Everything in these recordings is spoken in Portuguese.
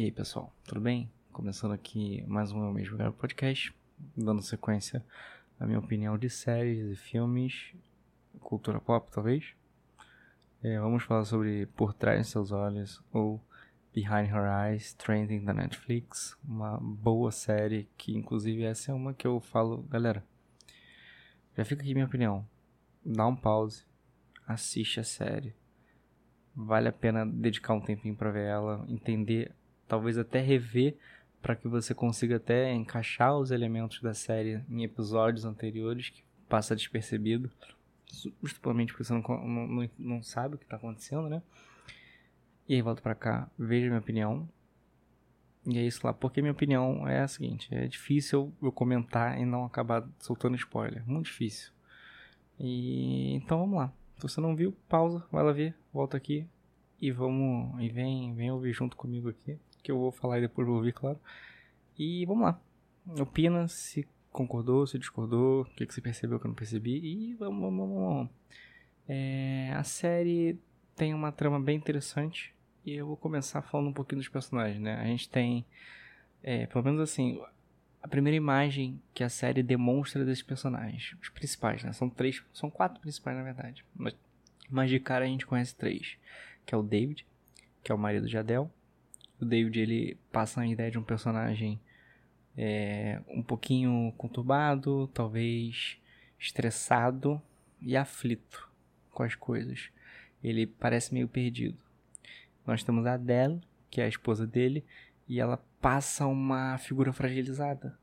E aí, pessoal, tudo bem? Começando aqui mais um Eu Mesmo Gravo Podcast, dando sequência à minha opinião de séries e filmes, cultura pop, talvez. É, vamos falar sobre Por Trás de Seus Olhos, ou Behind Her Eyes, Trending da Netflix, uma boa série que, inclusive, essa é uma que eu falo, galera, já fica aqui minha opinião, dá um pause, assiste a série, vale a pena dedicar um tempinho para ver ela, entender, talvez até rever para que você consiga até encaixar os elementos da série em episódios anteriores que passa despercebido, justamente porque você não, não, não sabe o que está acontecendo, né? E aí volto para cá, veja minha opinião. E é isso lá, porque minha opinião é a seguinte, é difícil eu comentar e não acabar soltando spoiler, muito difícil. E então vamos lá. Se você não viu, pausa, vai lá ver, volta aqui e vamos e vem, vem ouvir junto comigo aqui, que eu vou falar e depois vou ouvir, claro. E vamos lá. Opina se concordou, se discordou, o que, que você percebeu que eu não percebi e vamos, vamos, vamos. É, a série tem uma trama bem interessante e eu vou começar falando um pouquinho dos personagens, né? A gente tem, é, pelo menos assim, a primeira imagem que a série demonstra desses personagens, os principais, né? São três, são quatro principais na verdade, mas, mas de cara a gente conhece três, que é o David, que é o marido de Adele. O David ele passa a ideia de um personagem é, um pouquinho conturbado, talvez estressado e aflito com as coisas. Ele parece meio perdido. Nós temos a Adele, que é a esposa dele, e ela passa uma figura fragilizada.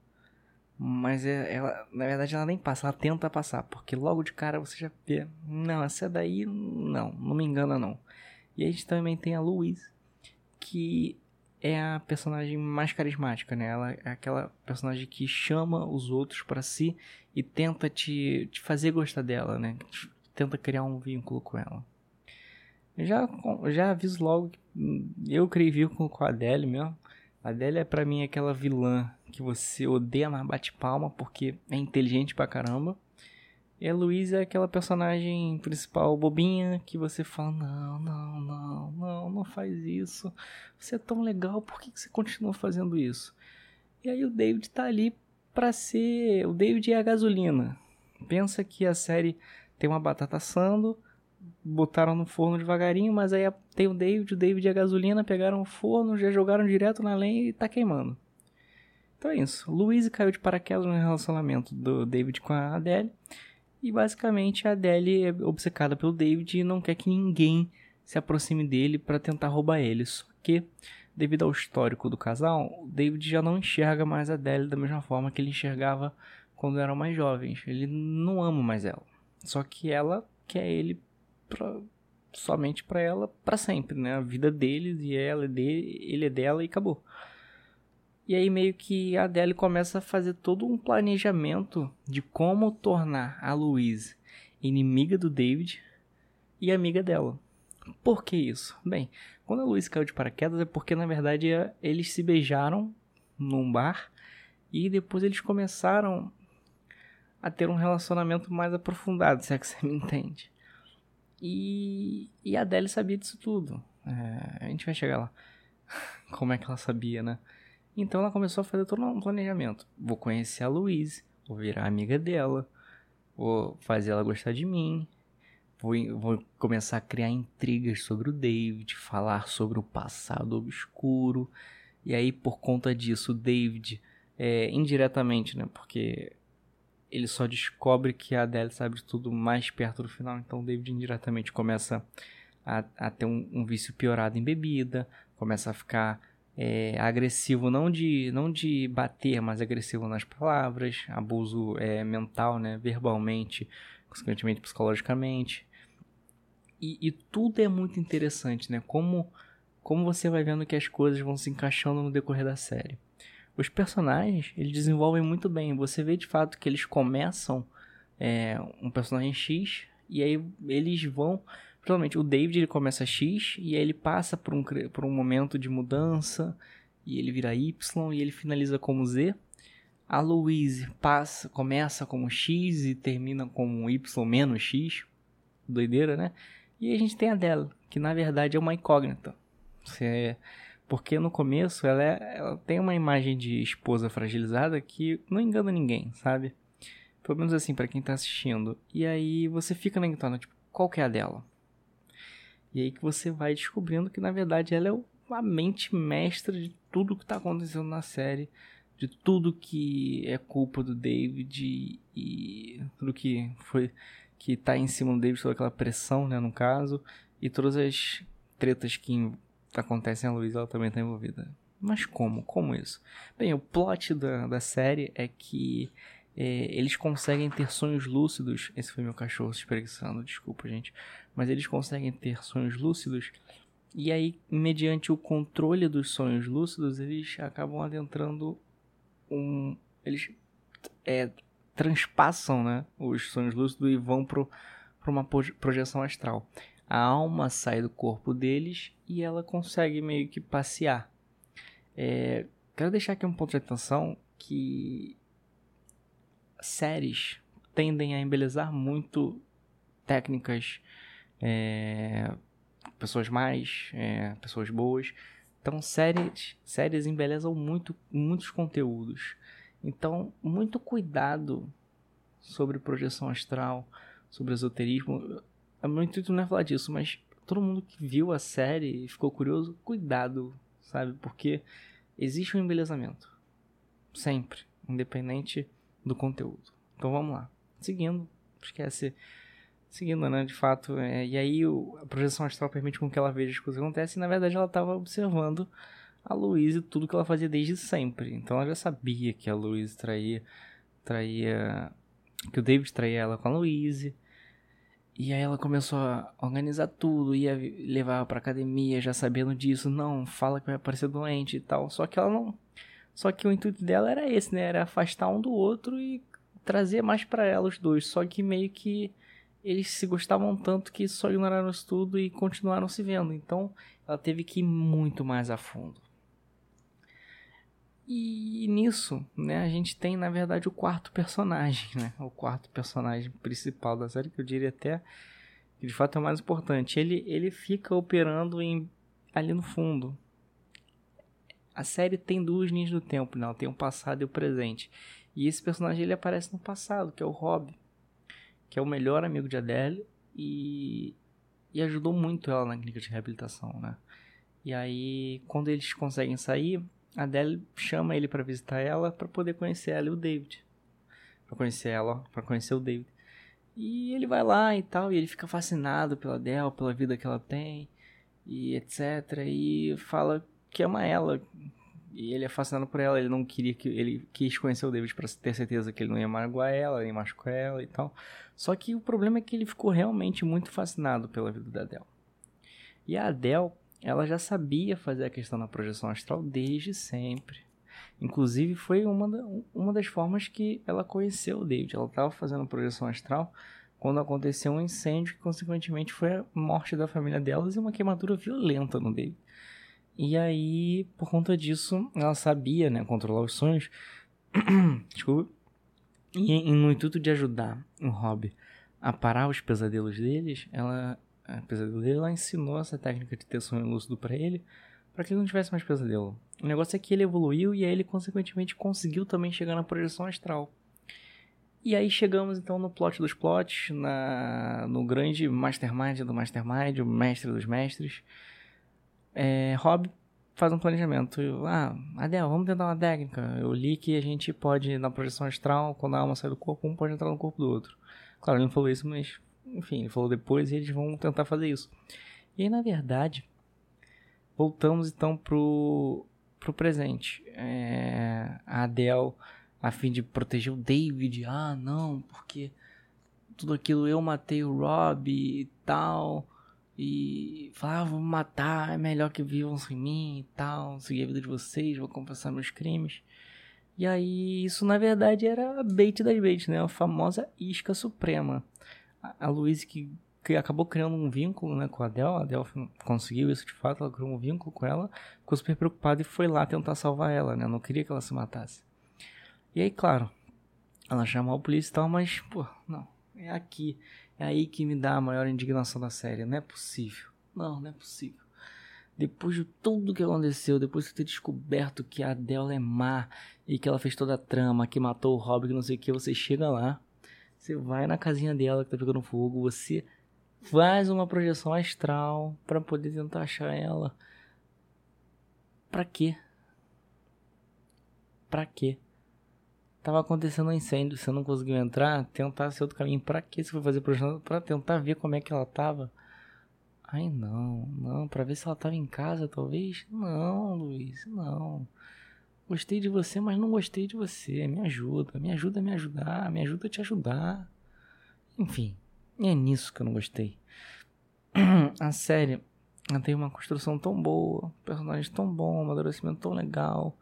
Mas é, ela, na verdade, ela nem passa, ela tenta passar, porque logo de cara você já vê, não, essa daí, não, não me engana não. E a gente também tem a Louise, que é a personagem mais carismática, né? Ela é aquela personagem que chama os outros para si e tenta te, te fazer gostar dela, né? Tenta criar um vínculo com ela. Já, já aviso logo que eu criei vínculo com a Adele mesmo. A Adele é pra mim aquela vilã que você odeia, mas bate palma porque é inteligente pra caramba. E a Luísa é aquela personagem principal bobinha que você fala: não, não, não, não, não faz isso. Você é tão legal, por que, que você continua fazendo isso? E aí o David tá ali pra ser. O David é a gasolina. Pensa que a série tem uma batata assando, botaram no forno devagarinho, mas aí tem o David, o David e a gasolina, pegaram o forno, já jogaram direto na lenha e tá queimando. Então é isso. Luiz caiu de paraquedas no relacionamento do David com a Adele. E basicamente a Adele é obcecada pelo David e não quer que ninguém se aproxime dele para tentar roubar ele. Só que, devido ao histórico do casal, o David já não enxerga mais a Adele da mesma forma que ele enxergava quando eram mais jovens. Ele não ama mais ela. Só que ela quer ele pra, somente para ela para sempre, né? A vida deles e ela é dele, ele é dela e acabou. E aí meio que a Adele começa a fazer todo um planejamento de como tornar a Louise inimiga do David e amiga dela. Por que isso? Bem, quando a Louise caiu de paraquedas é porque na verdade eles se beijaram num bar e depois eles começaram a ter um relacionamento mais aprofundado, se é que você me entende. E, e a Adele sabia disso tudo. É, a gente vai chegar lá. Como é que ela sabia, né? Então ela começou a fazer todo um planejamento. Vou conhecer a Louise, vou virar amiga dela, vou fazer ela gostar de mim, vou, vou começar a criar intrigas sobre o David, falar sobre o passado obscuro. E aí, por conta disso, o David, é, indiretamente, né? Porque ele só descobre que a Adele sabe de tudo mais perto do final. Então, o David indiretamente começa a, a ter um, um, vício piorado em bebida, começa a ficar é, agressivo, não de, não de bater, mas agressivo nas palavras, abuso é, mental, né, verbalmente, consequentemente psicologicamente. E, e tudo é muito interessante, né? Como, como você vai vendo que as coisas vão se encaixando no decorrer da série. Os personagens, eles desenvolvem muito bem. Você vê de fato que eles começam é, um personagem X e aí eles vão. Provavelmente o David ele começa X e aí ele passa por um, por um momento de mudança e ele vira Y e ele finaliza como Z. A Louise passa, começa como X e termina como Y menos X. Doideira, né? E a gente tem a dela, que na verdade é uma incógnita. Você Porque no começo ela, é, ela tem uma imagem de esposa fragilizada que não engana ninguém, sabe? Pelo menos assim, para quem tá assistindo. E aí você fica na guitarra, tipo, qual que é a dela? E aí que você vai descobrindo que na verdade ela é a mente mestra de tudo que tá acontecendo na série, de tudo que é culpa do David e, tudo que foi que tá em cima do David, toda aquela pressão, né, no caso, e todas as tretas que acontecem a Luísa, ela também tá envolvida. Mas como? Como isso? Bem, o plot da, da série é que é, eles conseguem ter sonhos lúcidos. Esse foi meu cachorro se espreguiçando, desculpa, gente. Mas eles conseguem ter sonhos lúcidos. E aí, mediante o controle dos sonhos lúcidos, eles acabam adentrando um. Eles é, transpassam né, os sonhos lúcidos e vão para uma projeção astral. A alma sai do corpo deles e ela consegue meio que passear. É, quero deixar aqui um ponto de atenção que séries tendem a embelezar muito técnicas, é, pessoas mais, é, pessoas boas. Então séries, séries embelezam muito muitos conteúdos. Então, muito cuidado sobre projeção astral, sobre esoterismo. O meu intuito não é falar disso, mas todo mundo que viu a série e ficou curioso, cuidado, sabe? Porque existe um embelezamento. Sempre. Independente do conteúdo. Então vamos lá. Seguindo, esquece. Seguindo, né? De fato. É, e aí o, a projeção astral permite com que ela veja as coisas que acontecem. E na verdade ela estava observando a Louise tudo que ela fazia desde sempre. Então ela já sabia que a Louise traía. traía que o David traía ela com a Louise. E aí ela começou a organizar tudo, ia levar para academia já sabendo disso, não, fala que vai aparecer doente e tal. Só que ela não só que o intuito dela era esse, né? Era afastar um do outro e trazer mais para ela os dois. Só que meio que eles se gostavam tanto que só ignoraram isso tudo e continuaram se vendo. Então ela teve que ir muito mais a fundo. E nisso, né, a gente tem na verdade o quarto personagem, né? O quarto personagem principal da série, que eu diria até que de fato é o mais importante. Ele, ele fica operando em, ali no fundo, a série tem duas linhas do tempo, né? tem o passado e o presente. E esse personagem ele aparece no passado, que é o Rob, que é o melhor amigo de Adele e, e ajudou muito ela na clínica de reabilitação, né? E aí, quando eles conseguem sair, a Adele chama ele para visitar ela para poder conhecer ela e o David. Para conhecer ela, para conhecer o David. E ele vai lá e tal, e ele fica fascinado pela Adele, pela vida que ela tem, e etc. E fala que ama ela. E ele é fascinado por ela, ele não queria que. Ele quis conhecer o David para ter certeza que ele não ia magoar ela, nem machucar ela e tal. Só que o problema é que ele ficou realmente muito fascinado pela vida da Adele. E a Adele, ela já sabia fazer a questão da projeção astral desde sempre. Inclusive, foi uma, da, uma das formas que ela conheceu o David. Ela estava fazendo projeção astral quando aconteceu um incêndio que, consequentemente, foi a morte da família delas e uma queimadura violenta no David. E aí, por conta disso, ela sabia, né, controlar os sonhos. Desculpa. E, e no intuito de ajudar o Rob a parar os pesadelos deles, ela, a pesadelo dele, ela ensinou essa técnica de ter sonho lúcido para ele, para que ele não tivesse mais pesadelo. O negócio é que ele evoluiu e aí ele consequentemente conseguiu também chegar na projeção astral. E aí chegamos então no plot dos plots, na, no grande mastermind do mastermind, o mestre dos mestres, é, Rob faz um planejamento. Ah, Adel, vamos tentar uma técnica. Eu li que a gente pode, na projeção astral, quando a alma sai do corpo, um pode entrar no corpo do outro. Claro, ele não falou isso, mas, enfim, ele falou depois e eles vão tentar fazer isso. E aí, na verdade, voltamos então pro, pro presente. É, a Adele, a fim de proteger o David, ah, não, porque tudo aquilo eu matei o Rob e tal e falava, ah, vou matar, é melhor que vivam sem mim e tal, seguir a vida de vocês, vou compensar meus crimes. E aí, isso na verdade era a bait das baits, né? A famosa isca suprema. A, Louise que, que acabou criando um vínculo né, com a Adele, a Adele conseguiu isso de fato, ela criou um vínculo com ela, ficou super preocupada e foi lá tentar salvar ela, né? Não queria que ela se matasse. E aí, claro, ela chamou a polícia e tal, mas, pô, não, é aqui. É aí que me dá a maior indignação da série. Não é possível. Não, não é possível. depois de tudo que aconteceu, depois de ter descoberto que a Adele é má e que ela fez toda a trama, que matou o Rob, que não sei o que, você chega lá, você vai na casinha dela que tá pegando fogo, você faz uma projeção astral para poder tentar achar ela. Pra quê? Pra quê? Tava acontecendo um incêndio, você não conseguiu entrar, tentar ser outro caminho. Pra que você foi fazer projeção? Pra tentar ver como é que ela tava. Ai não, não, pra ver se ela tava em casa, talvez? Não, Luiz, não. Gostei de você, mas não gostei de você. Me ajuda, me ajuda a me ajudar, me ajuda a te ajudar. Enfim, é nisso que eu não gostei. A série tem uma construção tão boa, personagens tão bom, um amadurecimento tão legal,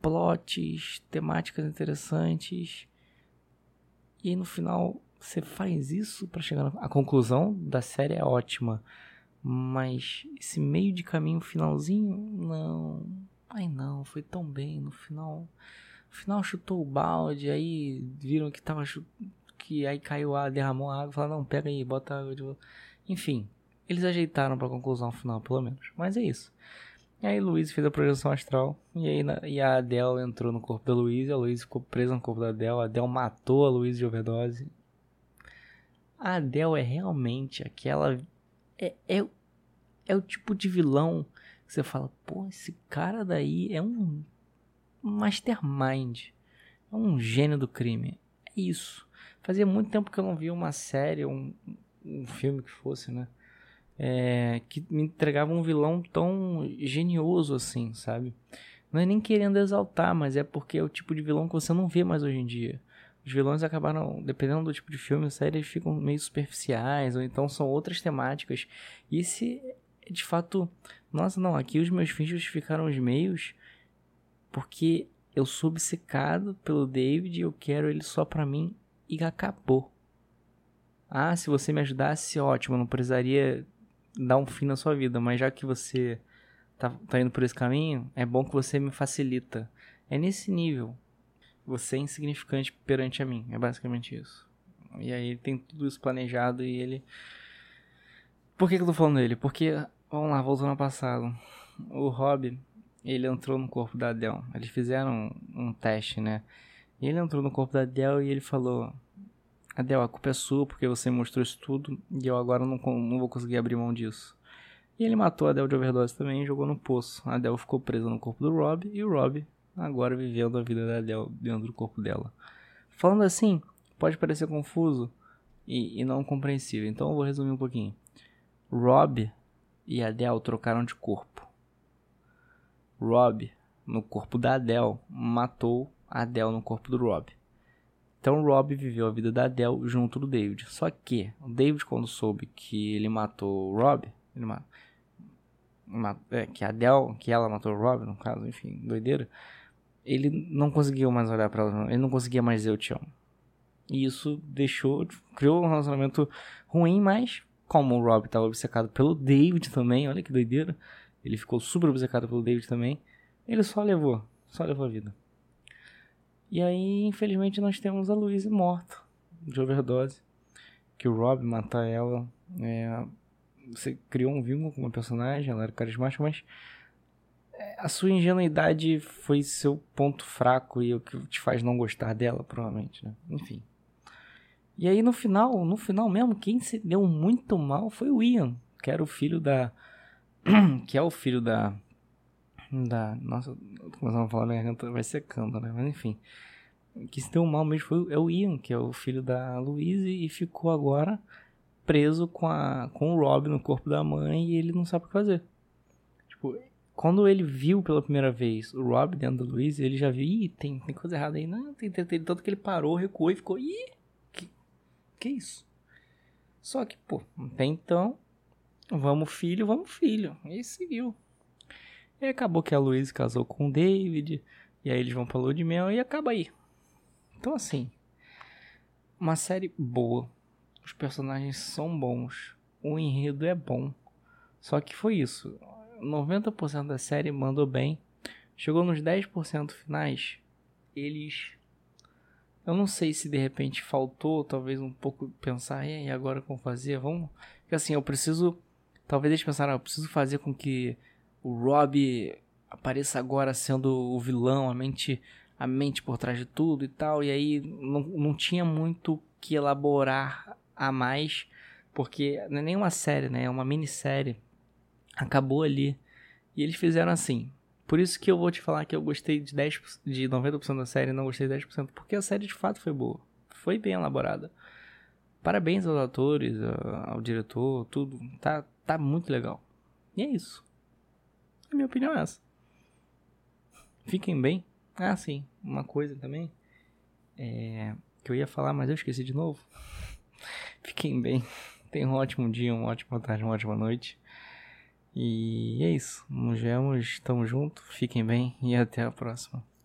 plots, temáticas interessantes. E aí no final você faz isso para chegar na... A conclusão da série é ótima, mas esse meio de caminho finalzinho, não. Ai não, foi tão bem no final. No final chutou o balde, aí viram que tava que aí caiu a derramou a água, falaram, não, pega aí, bota água de volta. Enfim, eles ajeitaram para a conclusão final, pelo menos. Mas é isso. E aí Luiz fez a projeção astral. E aí e a Adele entrou no corpo da Luiz. A Luiz ficou presa no corpo da Adele. A Adele matou a Luiz de overdose. A Adele é realmente aquela. É, é, é o tipo de vilão que você fala: pô, esse cara daí é um mastermind. É um gênio do crime. É isso. Fazia muito tempo que eu não via uma série, um, um filme que fosse, né? É, que me entregava um vilão tão genioso assim, sabe? Não é nem querendo exaltar, mas é porque é o tipo de vilão que você não vê mais hoje em dia. Os vilões acabaram, dependendo do tipo de filme, eles ficam meio superficiais, ou então são outras temáticas. E é de fato. Nossa, não, aqui os meus fins justificaram os meios, porque eu sou obcecado pelo David, eu quero ele só pra mim e acabou. Ah, se você me ajudasse, ótimo, não precisaria dar um fim na sua vida, mas já que você tá, tá indo por esse caminho, é bom que você me facilita. É nesse nível. Você é insignificante perante a mim. É basicamente isso. E aí ele tem tudo isso planejado e ele. Por que, que eu tô falando dele? Porque, vamos lá, voltando ao passado. O Rob, ele entrou no corpo da Adele. Eles fizeram um, um teste, né? Ele entrou no corpo da Adele e ele falou: Adel, a culpa é sua porque você mostrou isso tudo e eu agora não, não vou conseguir abrir mão disso. E ele matou a Adel de overdose também e jogou no poço. A Adel ficou presa no corpo do Rob e o Rob agora vivendo a vida da Adel dentro do corpo dela. Falando assim, pode parecer confuso e, e não compreensível, então eu vou resumir um pouquinho. Rob e Adel trocaram de corpo. Rob, no corpo da Adele, matou a Adele no corpo do Rob. Então Rob viveu a vida da Adele junto do David. Só que o David, quando soube que ele matou o Rob, ele é, que a Adele, que ela matou o Rob, no caso, enfim, doideira, ele não conseguiu mais olhar para ela, ele não conseguia mais dizer eu te amo. E isso deixou, criou um relacionamento ruim, mas como o Rob estava obcecado pelo David também, olha que doideira, ele ficou super obcecado pelo David também, ele só levou, só levou a vida. E aí, infelizmente, nós temos a Louise morta de overdose. Que o Rob matar ela. É, você criou um vínculo com uma personagem, ela era carismática, mas é, a sua ingenuidade foi seu ponto fraco e o que te faz não gostar dela, provavelmente, né? Enfim. E aí no final, no final mesmo, quem se deu muito mal foi o Ian, que era o filho da que é o filho da da. Nossa, começando a falar, minha garganta vai secando, né? Mas enfim. Que se deu mal mesmo foi é o Ian, que é o filho da Louise, e ficou agora preso com, a, com o Rob no corpo da mãe e ele não sabe o que fazer. Tipo, quando ele viu pela primeira vez o Rob dentro da Louise, ele já viu, ih, tem, tem coisa errada aí. Não, tem, tem, tem, tanto que ele parou, recuou e ficou, ih, que, que isso? Só que, pô, até então, vamos filho, vamos filho. E seguiu. E acabou que a Louise casou com o David. E aí eles vão pra lua de mel e acaba aí. Então assim, uma série boa. Os personagens são bons. O enredo é bom. Só que foi isso. 90% da série mandou bem. Chegou nos 10% finais. Eles. Eu não sei se de repente faltou, talvez um pouco pensar, e agora como fazer? Vamos. Porque assim, eu preciso. Talvez eles pensaram, ah, eu preciso fazer com que o Rob apareça agora sendo o vilão, a mente, a mente por trás de tudo e tal. E aí não, não tinha muito que elaborar a mais, porque não é nem uma série, né? É uma minissérie. Acabou ali. E eles fizeram assim. Por isso que eu vou te falar que eu gostei de 10, de 90% da série e não gostei de 10%, porque a série de fato foi boa. Foi bem elaborada. Parabéns aos atores, ao diretor, tudo. Tá, tá muito legal. E é isso. A minha opinião é essa. Fiquem bem. Ah, sim. Uma coisa também. É, que eu ia falar, mas eu esqueci de novo. Fiquem bem. Tenham um ótimo dia, uma ótima tarde, uma ótima noite. E é isso. Nos vemos, tamo junto. Fiquem bem e até a próxima.